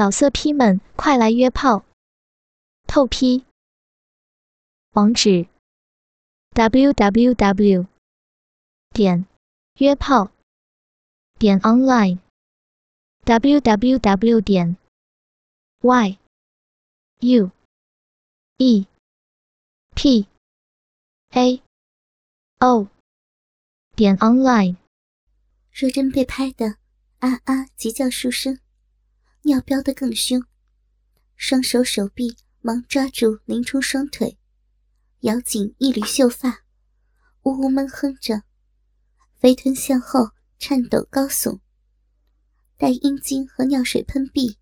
老色批们，快来约炮！透批。网址：w w w 点约炮点 online w w w 点 y u e p a o 点 online。若真被拍的啊啊急叫数声。尿飙得更凶，双手手臂忙抓住林冲双腿，咬紧一缕秀发，呜呜闷哼着，肥臀向后颤抖高耸，待阴茎和尿水喷壁，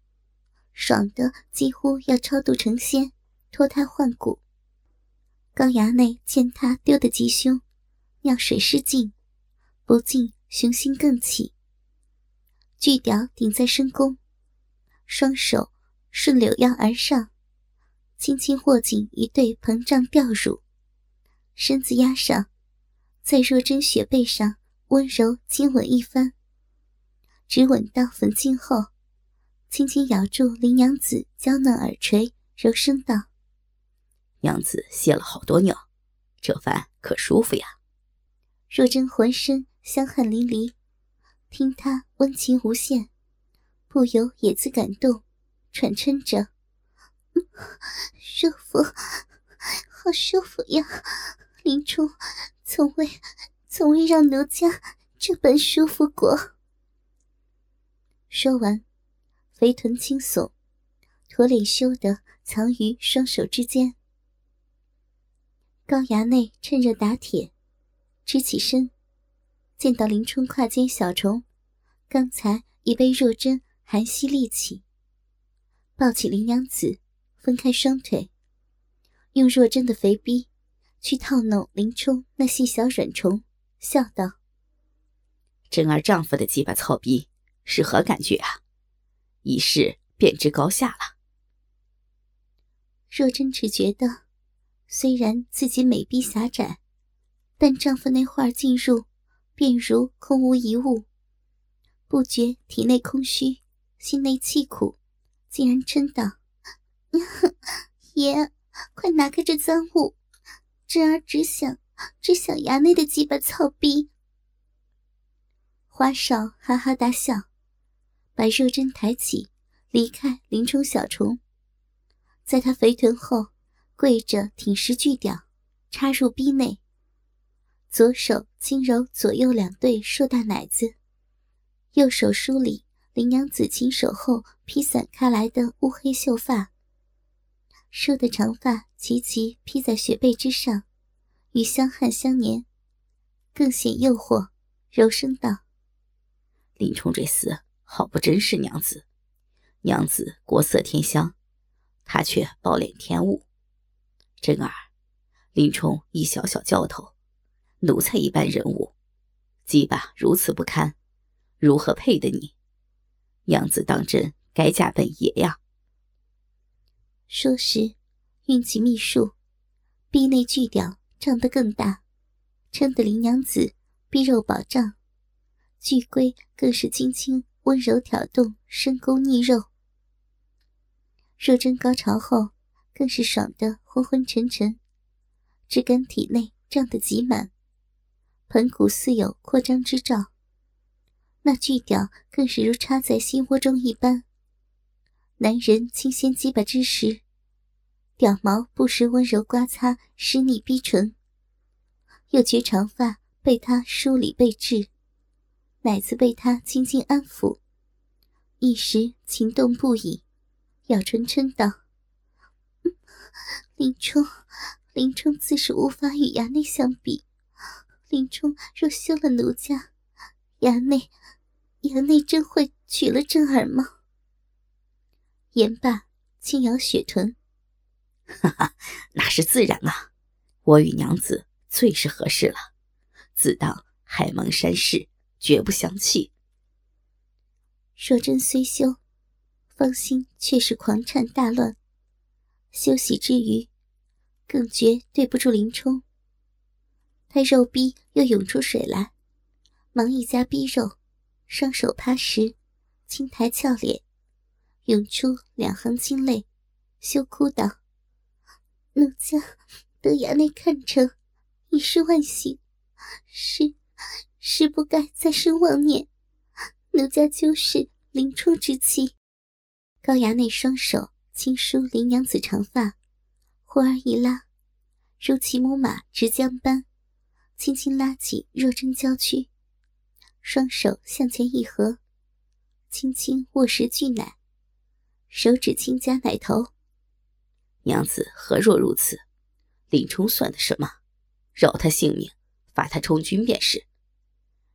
爽得几乎要超度成仙，脱胎换骨。高衙内见他丢得极凶，尿水失禁，不禁雄心更起，巨屌顶在深宫。双手顺柳腰而上，轻轻握紧一对膨胀吊乳，身子压上，在若真雪背上温柔亲吻一番，只吻到粉颈后，轻轻咬住林娘子娇嫩耳垂，柔声道：“娘子泄了好多尿，这番可舒服呀。”若真浑身香汗淋漓，听他温情无限。不由也自感动，喘嗔着：“舒服，好舒服呀！林冲从未从未让奴家这般舒服过。”说完，肥臀轻耸，驼脸羞得藏于双手之间。高衙内趁热打铁，直起身，见到林冲胯间小虫，刚才已被若真。含息立起，抱起林娘子，分开双腿，用若真的肥逼去套弄林冲那细小软虫，笑道：“真儿丈夫的鸡巴操逼是何感觉啊？一试便知高下了。”若真只觉得，虽然自己美逼狭窄，但丈夫那会儿进入，便如空无一物，不觉体内空虚。心内气苦，竟然嗔道：“ 爷，快拿开这赃物！侄儿只想，只想衙内的鸡巴操逼。”花少哈哈大笑，把若真抬起，离开林冲小虫，在他肥臀后跪着挺尸巨屌，插入逼内，左手轻揉左右两对硕大奶子，右手梳理。林娘子亲手后披散开来的乌黑秀发，梳的长发齐齐披在雪背之上，与香汗相连，更显诱惑。柔声道：“林冲这厮好不珍视娘子，娘子国色天香，他却暴殄天物。真儿，林冲一小小教头，奴才一般人物，鸡巴如此不堪，如何配得你？”娘子当真该嫁本爷呀？说时，运起秘术，臂内巨屌胀得更大，撑得林娘子臂肉饱胀，巨龟更是轻轻温柔挑动深沟腻肉。若真高潮后，更是爽得昏昏沉沉，只感体内胀得极满，盆骨似有扩张之兆。那巨屌更是如插在心窝中一般。男人清鲜鸡巴之时，屌毛不时温柔刮擦湿腻逼唇，又觉长发被他梳理备至，奶子被他轻轻安抚，一时情动不已，咬唇嗔道：“林冲，林冲自是无法与衙内相比。林冲若休了奴家，衙内……”衙内真会娶了正儿吗？言罢，轻摇雪臀。哈哈，那是自然啊！我与娘子最是合适了，自当海盟山誓，绝不相弃。若真虽休，芳心却是狂颤大乱。休息之余，更觉对不住林冲。他肉逼又涌出水来，忙一夹逼肉。双手趴实，轻抬俏脸，涌出两行清泪，羞哭道：“奴家得衙内看成，已是万幸，是是不该再生妄念。奴家就是林冲之妻。”高衙内双手轻梳林娘子长发，忽而一拉，如骑母马执缰般，轻轻拉起若真娇躯，双手向前一合，轻轻握实巨奶，手指轻夹奶头。娘子何若如此？林冲算得什么？饶他性命，罚他充军便是。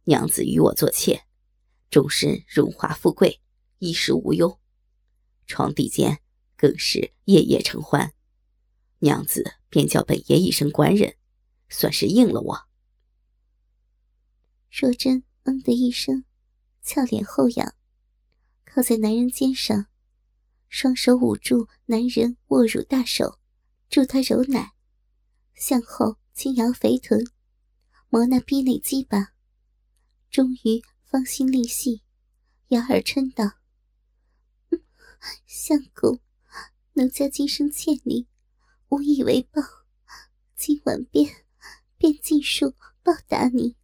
娘子与我做妾，终身荣华富贵，衣食无忧。床地间更是夜夜承欢，娘子便叫本爷一声官人，算是应了我。若真嗯的一声，俏脸后仰，靠在男人肩上，双手捂住男人握乳大手，助他揉奶，向后轻摇肥臀，磨那逼内鸡巴，终于芳心立细，咬耳嗔道。相公，奴家今生欠你，无以为报，今晚便便尽数报答你。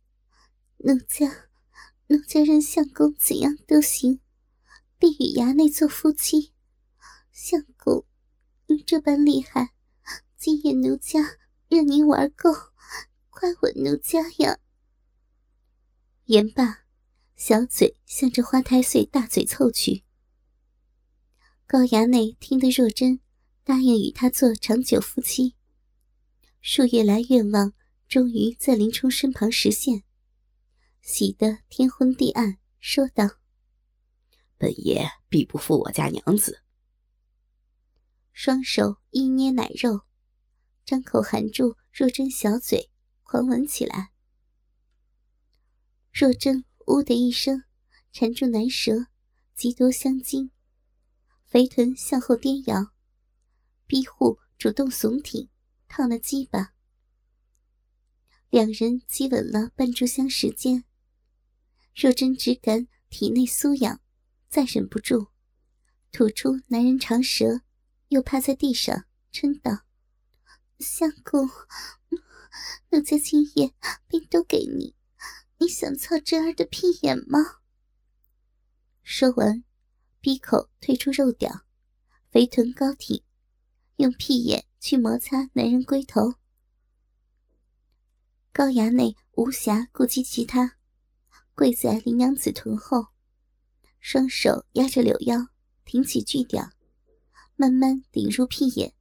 奴家，奴家任相公怎样都行，必与衙内做夫妻。相公，你这般厉害，今夜奴家任您玩够，快吻奴家呀！言罢，小嘴向着花太岁大嘴凑去。高衙内听得若真答应与他做长久夫妻，数月来愿望终于在林冲身旁实现，喜得天昏地暗，说道：“本爷必不负我家娘子。”双手一捏奶肉，张口含住若真小嘴，狂吻起来。若真呜的一声，缠住男舌，极多香精。肥臀向后颠摇，逼护主动耸挺，烫了鸡巴。两人激吻了半炷香时间，若真只感体内酥痒，再忍不住，吐出男人长舌，又趴在地上嗔道：“相公，奴家今夜便都给你，你想操真儿的屁眼吗？”说完。闭口退出肉屌，肥臀高挺，用屁眼去摩擦男人龟头。高衙内无暇顾及其他，跪在林娘子臀后，双手压着柳腰，挺起巨屌，慢慢顶入屁眼。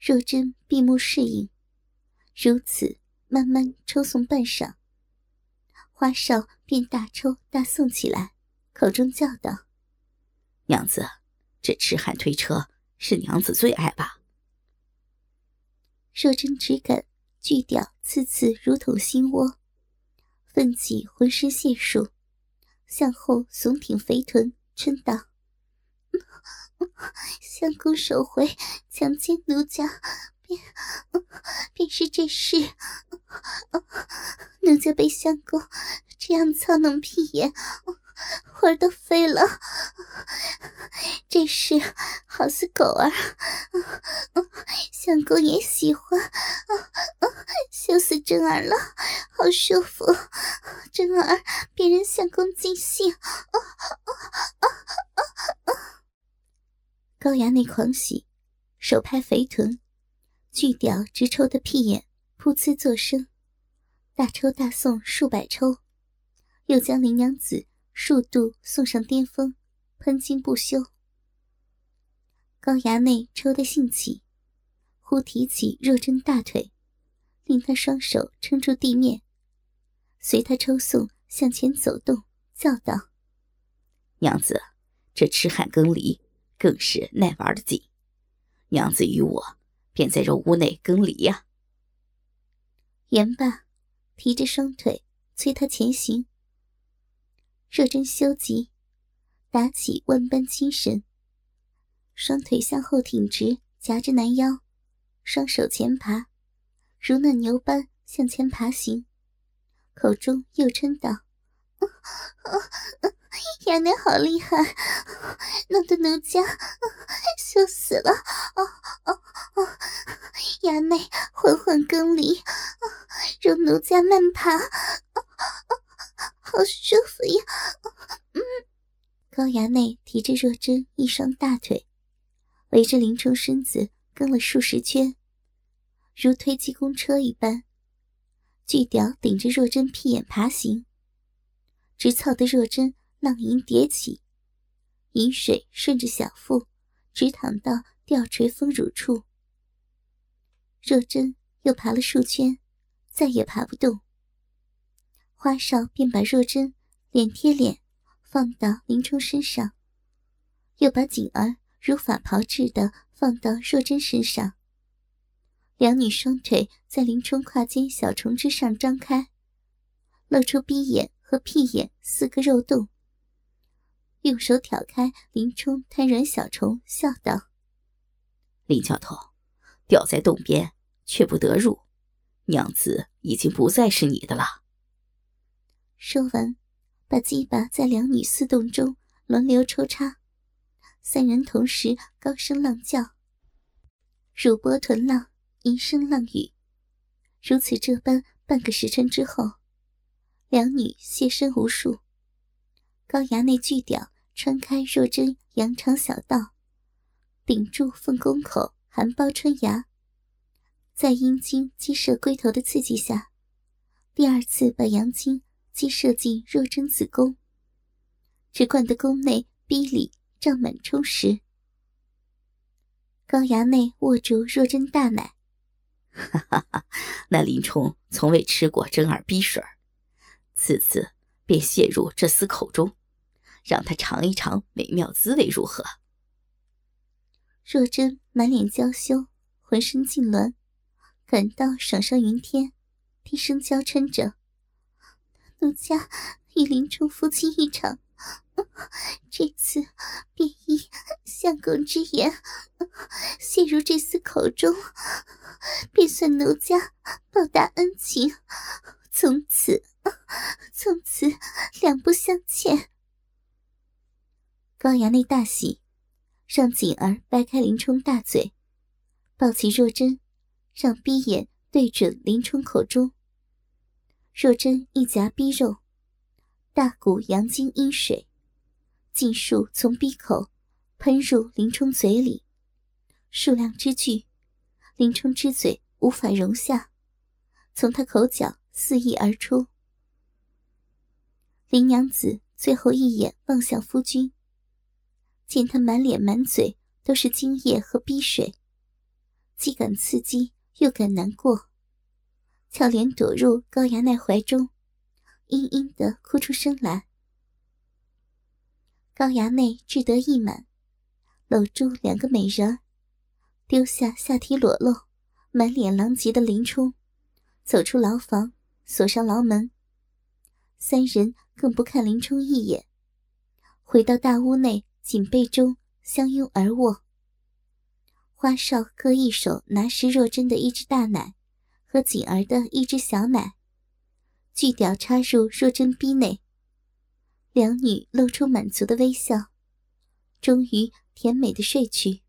若真闭目适应，如此慢慢抽送半晌，花少便大抽大送起来，口中叫道。娘子，这痴汉推车是娘子最爱吧？若真只感巨屌次次如同心窝，奋起浑身解数，向后耸挺肥臀，嗔道：“相公手回强奸奴家，便便是这事。奴家被相公这样操弄屁眼。”魂儿都飞了，这事好似狗儿，相公也喜欢，羞死真儿了，好舒服，真儿别人相公尽兴。高衙内狂喜，手拍肥臀，巨屌直抽的屁眼噗呲作声，大抽大送数百抽，又将林娘子。数度送上巅峰，喷精不休。高衙内抽得兴起，忽提起若真大腿，令他双手撑住地面，随他抽送向前走动，叫道：“娘子，这痴汉更离，更是耐玩的紧。娘子与我，便在这屋内更离呀。”言罢，提着双腿催他前行。若真修急，打起万般精神，双腿向后挺直，夹着男腰，双手前爬，如嫩牛般向前爬行，口中又嗔道：“ 衙内好厉害，弄得奴家羞死了！哦哦哦！衙内缓缓更离，让奴家慢爬，好舒服呀！嗯，高衙内提着若真一双大腿，围着林冲身子跟了数十圈，如推机公车一般。巨屌顶着若真屁眼爬行，直操的若真。浪吟叠起，饮水顺着小腹直淌到吊垂丰乳处。若真又爬了数圈，再也爬不动。花少便把若真脸贴脸放到林冲身上，又把锦儿如法炮制的放到若真身上。两女双腿在林冲胯间小虫之上张开，露出逼眼和屁眼四个肉洞。用手挑开林冲瘫软小虫，笑道：“林教头，吊在洞边却不得入，娘子已经不再是你的了。”说完，把鸡巴在两女四洞中轮流抽插，三人同时高声浪叫，乳波臀浪，银声浪语。如此这般，半个时辰之后，两女现身无数。高衙内巨屌穿开若真羊肠小道，顶住凤宫口含苞春芽，在阴茎激射龟头的刺激下，第二次把阳精激射进若真子宫，只灌得宫内逼里胀满充实。高衙内握住若真大奶，哈哈哈！那林冲从未吃过真儿逼水此次便泄入这厮口中。让他尝一尝美妙滋味如何？若真满脸娇羞，浑身痉挛，感到爽上云天，低声娇嗔着：“奴家与林冲夫妻一场，这次便依相公之言，陷入这厮口中，便算奴家报答恩情，从此 从此两不相欠。”高衙内大喜，让锦儿掰开林冲大嘴，抱起若真，让逼眼对准林冲口中。若真一夹逼肉，大股阳精阴水尽数从逼口喷入林冲嘴里，数量之巨，林冲之嘴无法容下，从他口角肆意而出。林娘子最后一眼望向夫君。见他满脸满嘴都是精液和逼水，既感刺激又感难过，俏脸躲入高衙内怀中，嘤嘤的哭出声来。高衙内志得意满，搂住两个美人儿，丢下下体裸露、满脸狼藉的林冲，走出牢房，锁上牢门。三人更不看林冲一眼，回到大屋内。锦被中相拥而卧，花少各一手拿石若真的一只大奶和锦儿的一只小奶，巨屌插入若真逼内，两女露出满足的微笑，终于甜美的睡去。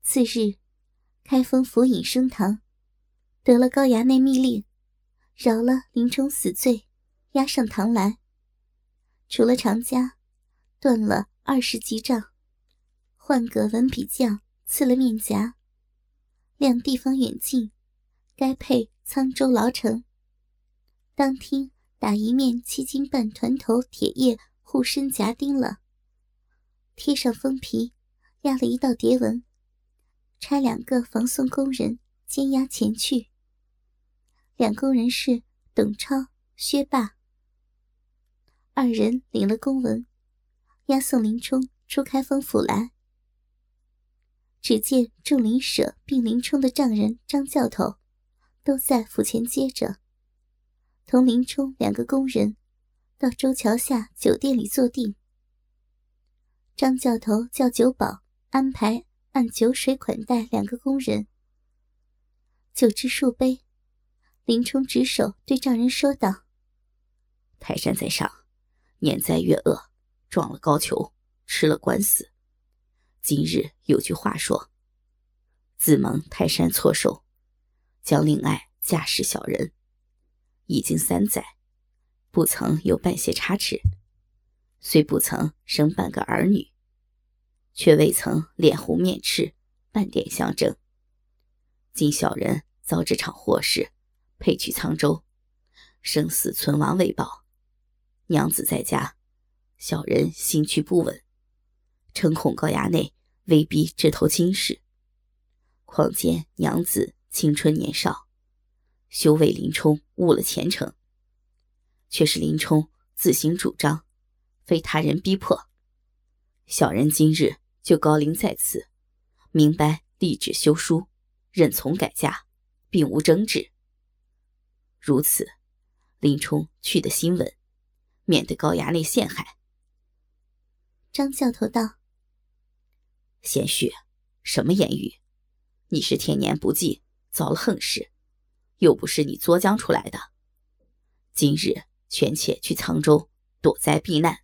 次日，开封府尹升堂，得了高衙内密令，饶了林冲死罪，押上堂来。除了长家。断了二十级杖，换个文笔匠刺了面颊，亮地方远近，该配沧州牢城。当厅打一面七斤半团头铁叶护身夹钉了，贴上封皮，压了一道叠纹，差两个防送工人监押前去。两工人是董超、薛霸，二人领了公文。押送林冲出开封府来，只见众林舍并林冲的丈人张教头都在府前接着，同林冲两个工人到周桥下酒店里坐定。张教头叫酒保安排按酒水款待两个工人，酒至数杯，林冲执手对丈人说道：“泰山在上，年灾月恶，撞了高俅，吃了官司。今日有句话说：“自蒙泰山错手，将令爱嫁使小人。”已经三载，不曾有半些差池，虽不曾生半个儿女，却未曾脸红面赤，半点相争。今小人遭这场祸事，配去沧州，生死存亡未报。娘子在家，小人心绪不稳，诚恐高衙内威逼这头亲事。况见娘子青春年少。休为林冲误了前程，却是林冲自行主张，非他人逼迫。小人今日就高临在此，明白立志休书，认从改嫁，并无争执。如此，林冲去的心稳，免得高衙内陷害。张教头道：“贤婿，什么言语？你是天年不济，遭了横事。”又不是你作将出来的，今日权且去沧州躲灾避难，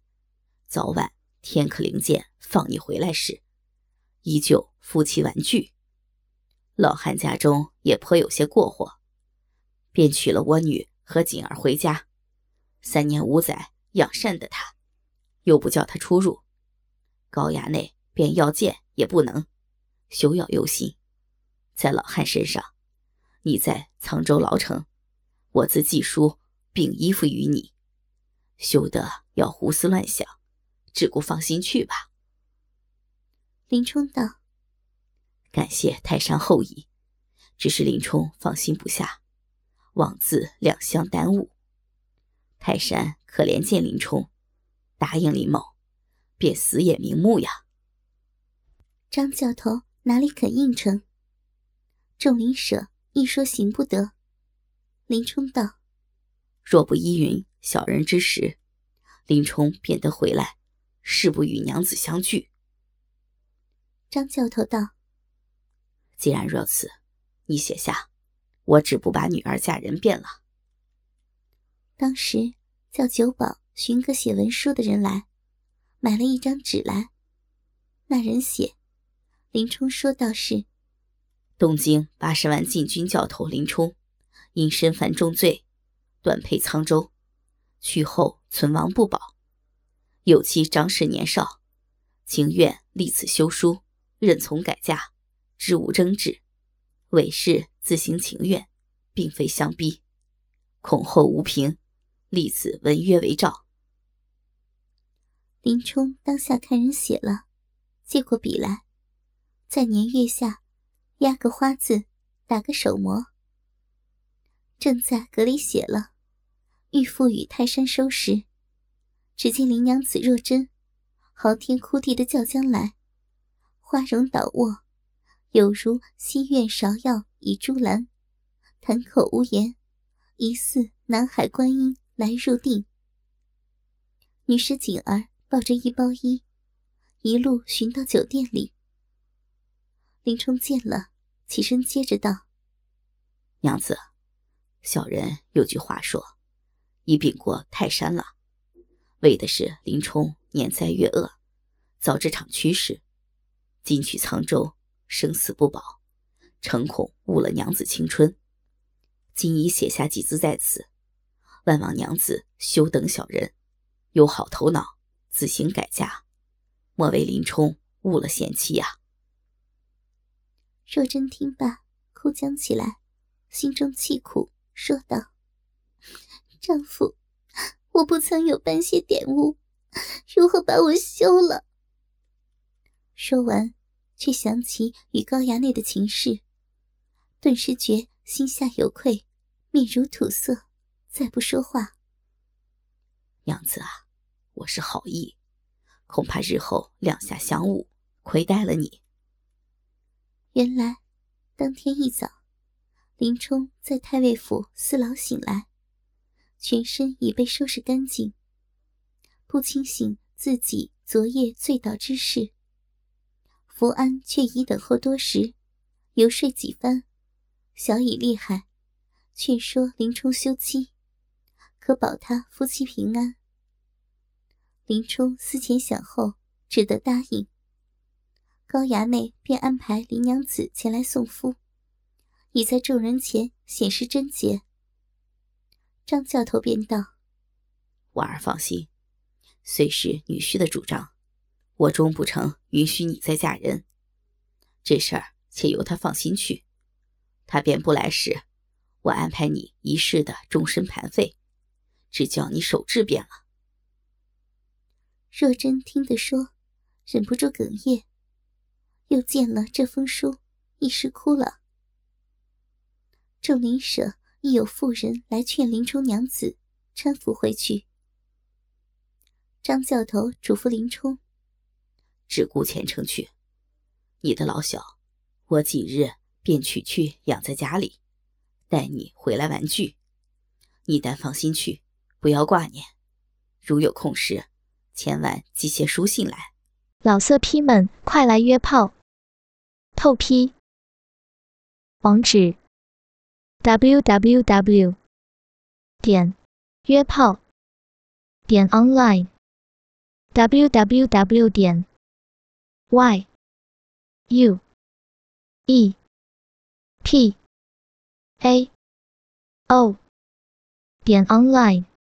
早晚天可灵见放你回来时，依旧夫妻玩具。老汉家中也颇有些过火，便娶了我女和锦儿回家，三年五载养善的他，又不叫他出入，高衙内便要见也不能，休要忧心，在老汉身上。你在沧州牢城，我自寄书并依附于你，休得要胡思乱想，只顾放心去吧。林冲道：“感谢泰山厚意，只是林冲放心不下，枉自两相耽误。泰山可怜见林冲，答应林某，便死也瞑目呀。”张教头哪里肯应承？众林舍。一说行不得，林冲道：“若不依允小人之时，林冲便得回来，誓不与娘子相聚。”张教头道：“既然如此，你写下，我只不把女儿嫁人便了。”当时叫九保寻个写文书的人来，买了一张纸来，那人写，林冲说道是。东京八十万禁军教头林冲，因身犯重罪，断配沧州，去后存亡不保。有妻张氏年少，情愿立此休书，任从改嫁，知无争执。韦氏自行情愿，并非相逼，恐后无凭，立此文约为照。林冲当下看人写了，接过笔来，在年月下。压个花字，打个手模。正在阁里写了，欲赴与泰山收拾，只见林娘子若真，嚎天哭地的叫将来，花容倒卧，有如西苑芍药倚朱兰，谈口无言，疑似南海观音来入定。女尸锦儿抱着一包衣，一路寻到酒店里。林冲见了，起身接着道：“娘子，小人有句话说，已禀过泰山了，为的是林冲年灾月恶，遭这场趋势，今去沧州，生死不保，诚恐误了娘子青春。今已写下几字在此，万望娘子休等小人，有好头脑，自行改嫁，莫为林冲误了贤妻呀。”若真听罢，哭将起来，心中凄苦，说道：“丈夫，我不曾有半些点悟，如何把我休了？”说完，却想起与高衙内的情事，顿时觉心下有愧，面如土色，再不说话。娘子啊，我是好意，恐怕日后两下相误，亏待了你。原来，当天一早，林冲在太尉府四牢醒来，全身已被收拾干净，不清醒自己昨夜醉倒之事。福安却已等候多时，游说几番，小以厉害，劝说林冲休妻，可保他夫妻平安。林冲思前想后，只得答应。高衙内便安排林娘子前来送夫，已在众人前显示贞洁。张教头便道：“婉儿放心，虽是女婿的主张，我终不成允许你再嫁人。这事儿且由他放心去。他便不来时，我安排你一世的终身盘费，只叫你守制便了。”若真听得说，忍不住哽咽。又见了这封书，一时哭了。众邻舍亦有妇人来劝林冲娘子搀扶回去。张教头嘱咐林冲：“只顾前程去，你的老小，我几日便取去养在家里，待你回来玩具。你但放心去，不要挂念。如有空时，千万寄些书信来。老色批们，快来约炮！透批，网址：w w w 点约炮点 online w w w 点 y u e p a o 点 online。